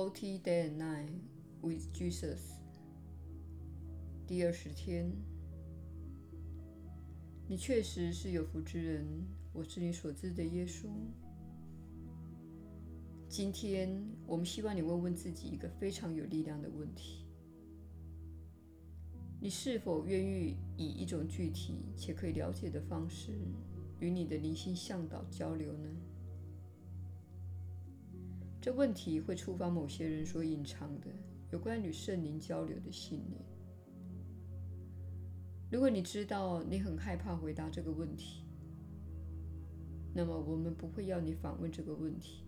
Forty Day and Night with Jesus，第二十天，你确实是有福之人。我是你所知的耶稣。今天，我们希望你问问自己一个非常有力量的问题：你是否愿意以一种具体且可以了解的方式与你的灵性向导交流呢？这问题会触发某些人所隐藏的有关与圣灵交流的信念。如果你知道你很害怕回答这个问题，那么我们不会要你反问这个问题。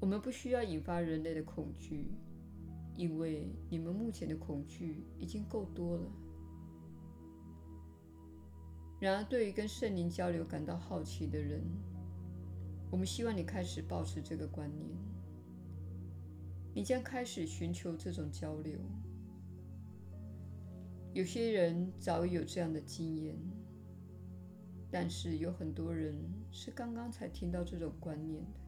我们不需要引发人类的恐惧，因为你们目前的恐惧已经够多了。然而，对于跟圣灵交流感到好奇的人，我们希望你开始保持这个观念。你将开始寻求这种交流。有些人早已有这样的经验，但是有很多人是刚刚才听到这种观念的。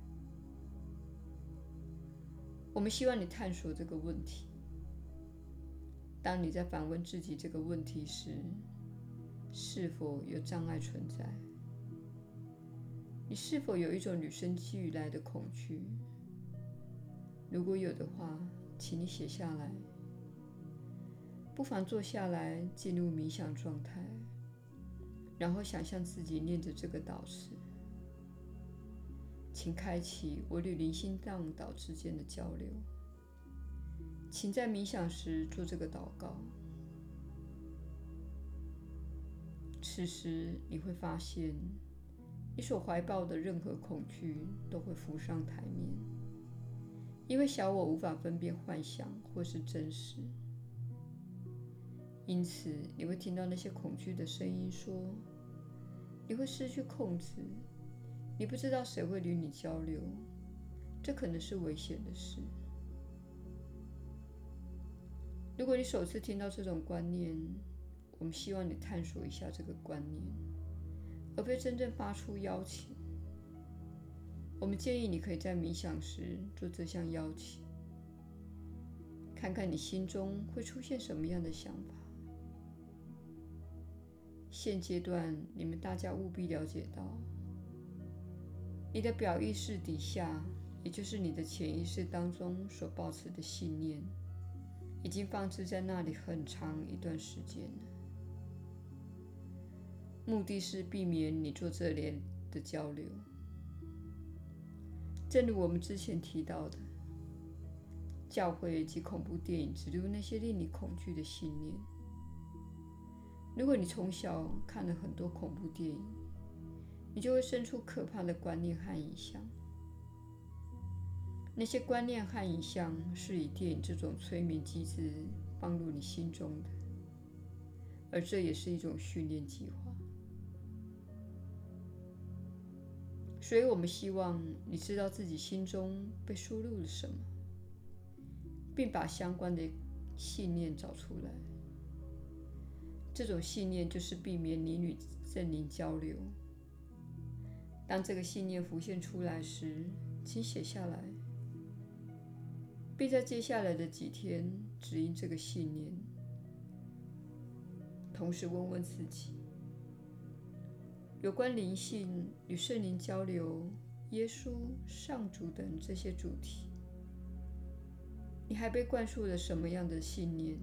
我们希望你探索这个问题。当你在反问自己这个问题时，是否有障碍存在？你是否有一种与生俱来的恐惧？如果有的话，请你写下来。不妨坐下来，进入冥想状态，然后想象自己念着这个导词。请开启我与灵性向导之间的交流。请在冥想时做这个祷告。此时你会发现。你所怀抱的任何恐惧都会浮上台面，因为小我无法分辨幻想或是真实。因此，你会听到那些恐惧的声音说：“你会失去控制，你不知道谁会与你交流，这可能是危险的事。”如果你首次听到这种观念，我们希望你探索一下这个观念。而非真正发出邀请。我们建议你可以在冥想时做这项邀请，看看你心中会出现什么样的想法。现阶段，你们大家务必了解到，你的表意识底下，也就是你的潜意识当中所保持的信念，已经放置在那里很长一段时间了。目的是避免你做这类的交流。正如我们之前提到的，教会及恐怖电影植入那些令你恐惧的信念。如果你从小看了很多恐怖电影，你就会生出可怕的观念和影像。那些观念和影像是以电影这种催眠机制放入你心中的，而这也是一种训练计划。所以我们希望你知道自己心中被输入了什么，并把相关的信念找出来。这种信念就是避免你与圣灵交流。当这个信念浮现出来时，请写下来，并在接下来的几天指引这个信念，同时问问自己。有关灵性与圣灵交流、耶稣、上主等这些主题，你还被灌输了什么样的信念？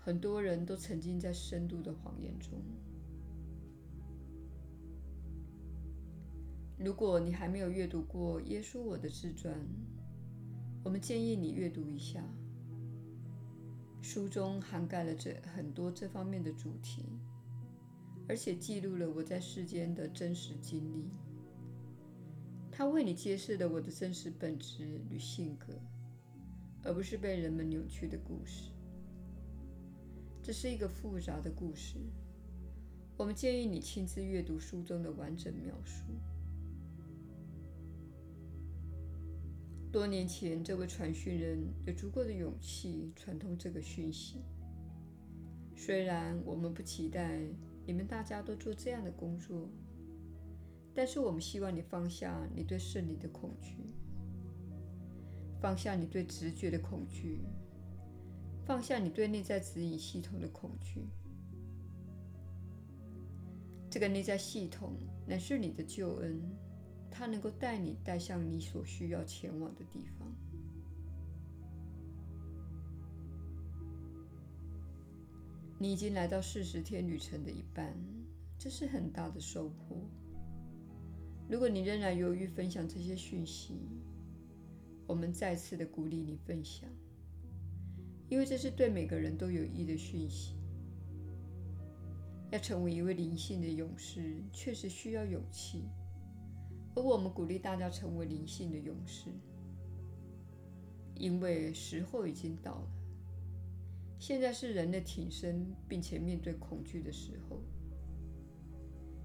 很多人都沉浸在深度的谎言中。如果你还没有阅读过《耶稣我的自传》，我们建议你阅读一下。书中涵盖了这很多这方面的主题。而且记录了我在世间的真实经历，它为你揭示了我的真实本质与性格，而不是被人们扭曲的故事。这是一个复杂的故事，我们建议你亲自阅读书中的完整描述。多年前，这位传讯人有足够的勇气传通这个讯息，虽然我们不期待。你们大家都做这样的工作，但是我们希望你放下你对圣灵的恐惧。放下你对直觉的恐惧，放下你对内在指引系统的恐惧。这个内在系统乃是你的救恩，它能够带你带向你所需要前往的地方。你已经来到四十天旅程的一半，这是很大的收获。如果你仍然犹豫分享这些讯息，我们再次的鼓励你分享，因为这是对每个人都有益的讯息。要成为一位灵性的勇士，确实需要勇气，而我们鼓励大家成为灵性的勇士，因为时候已经到了。现在是人的挺身并且面对恐惧的时候。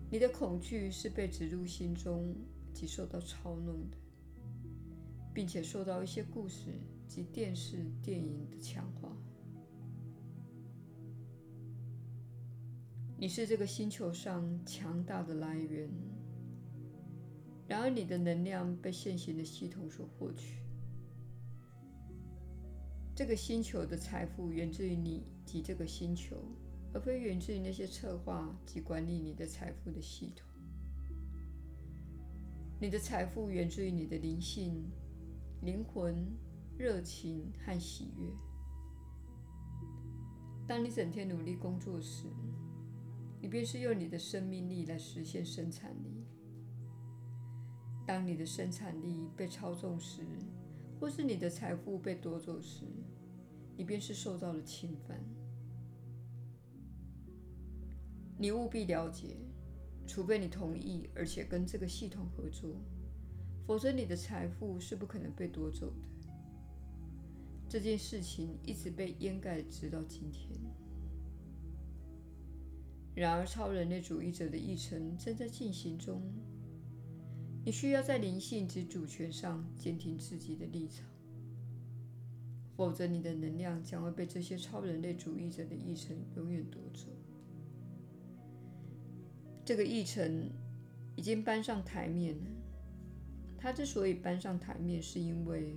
你的恐惧是被植入心中及受到操弄的，并且受到一些故事及电视、电影的强化。你是这个星球上强大的来源，然而你的能量被现行的系统所获取。这个星球的财富源自于你及这个星球，而非源自于那些策划及管理你的财富的系统。你的财富源自于你的灵性、灵魂、热情和喜悦。当你整天努力工作时，你便是用你的生命力来实现生产力。当你的生产力被操纵时，或是你的财富被夺走时，你便是受到了侵犯。你务必了解，除非你同意而且跟这个系统合作，否则你的财富是不可能被夺走的。这件事情一直被掩盖，直到今天。然而，超人类主义者的议程正在进行中。你需要在灵性及主权上坚定自己的立场，否则你的能量将会被这些超人类主义者的议程永远夺走。这个议程已经搬上台面了。它之所以搬上台面，是因为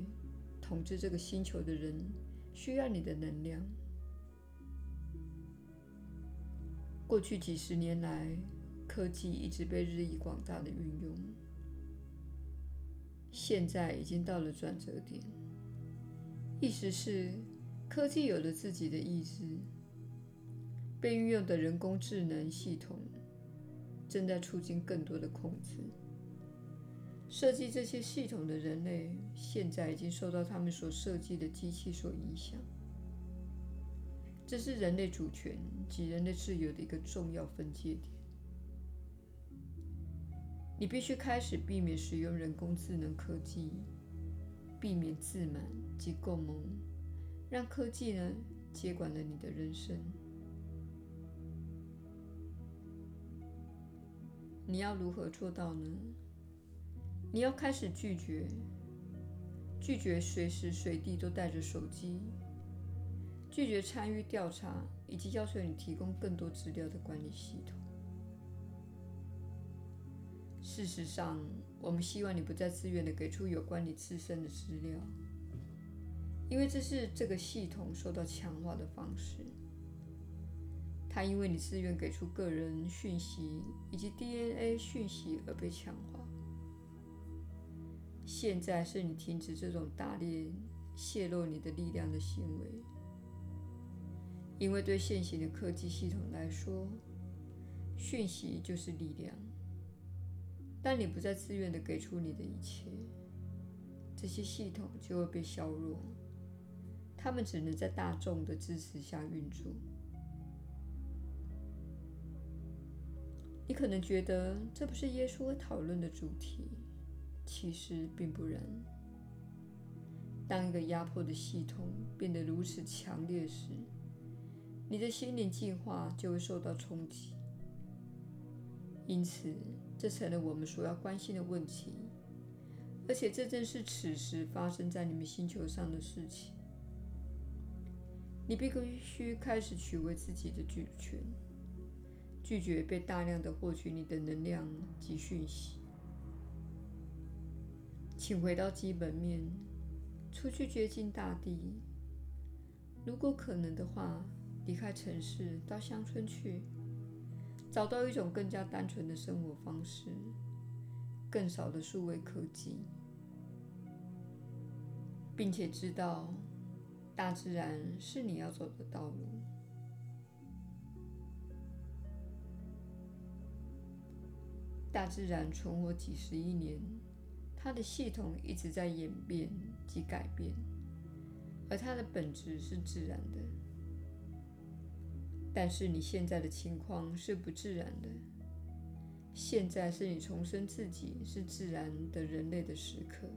统治这个星球的人需要你的能量。过去几十年来，科技一直被日益广大的运用。现在已经到了转折点，意思是科技有了自己的意志，被运用的人工智能系统正在促进更多的控制。设计这些系统的人类现在已经受到他们所设计的机器所影响。这是人类主权及人类自由的一个重要分界点。你必须开始避免使用人工智能科技，避免自满及共谋，让科技呢接管了你的人生。你要如何做到呢？你要开始拒绝，拒绝随时随地都带着手机，拒绝参与调查以及要求你提供更多资料的管理系统。事实上，我们希望你不再自愿地给出有关你自身的资料，因为这是这个系统受到强化的方式。它因为你自愿给出个人讯息以及 DNA 讯息而被强化。现在是你停止这种打猎、泄露你的力量的行为，因为对现行的科技系统来说，讯息就是力量。当你不再自愿地给出你的一切，这些系统就会被削弱，他们只能在大众的支持下运作。你可能觉得这不是耶稣会讨论的主题，其实并不然。当一个压迫的系统变得如此强烈时，你的心灵进化就会受到冲击。因此，这成了我们所要关心的问题，而且这正是此时发生在你们星球上的事情。你必须开始取回自己的主权，拒绝被大量的获取你的能量及讯息。请回到基本面，出去接近大地。如果可能的话，离开城市，到乡村去，找到一种更加单纯的生活方式，更少的数位科技，并且知道大自然是你要走的道路。大自然存活几十亿年，它的系统一直在演变及改变，而它的本质是自然的。但是你现在的情况是不自然的。现在是你重生自己是自然的人类的时刻。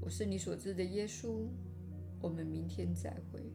我是你所知的耶稣。我们明天再会。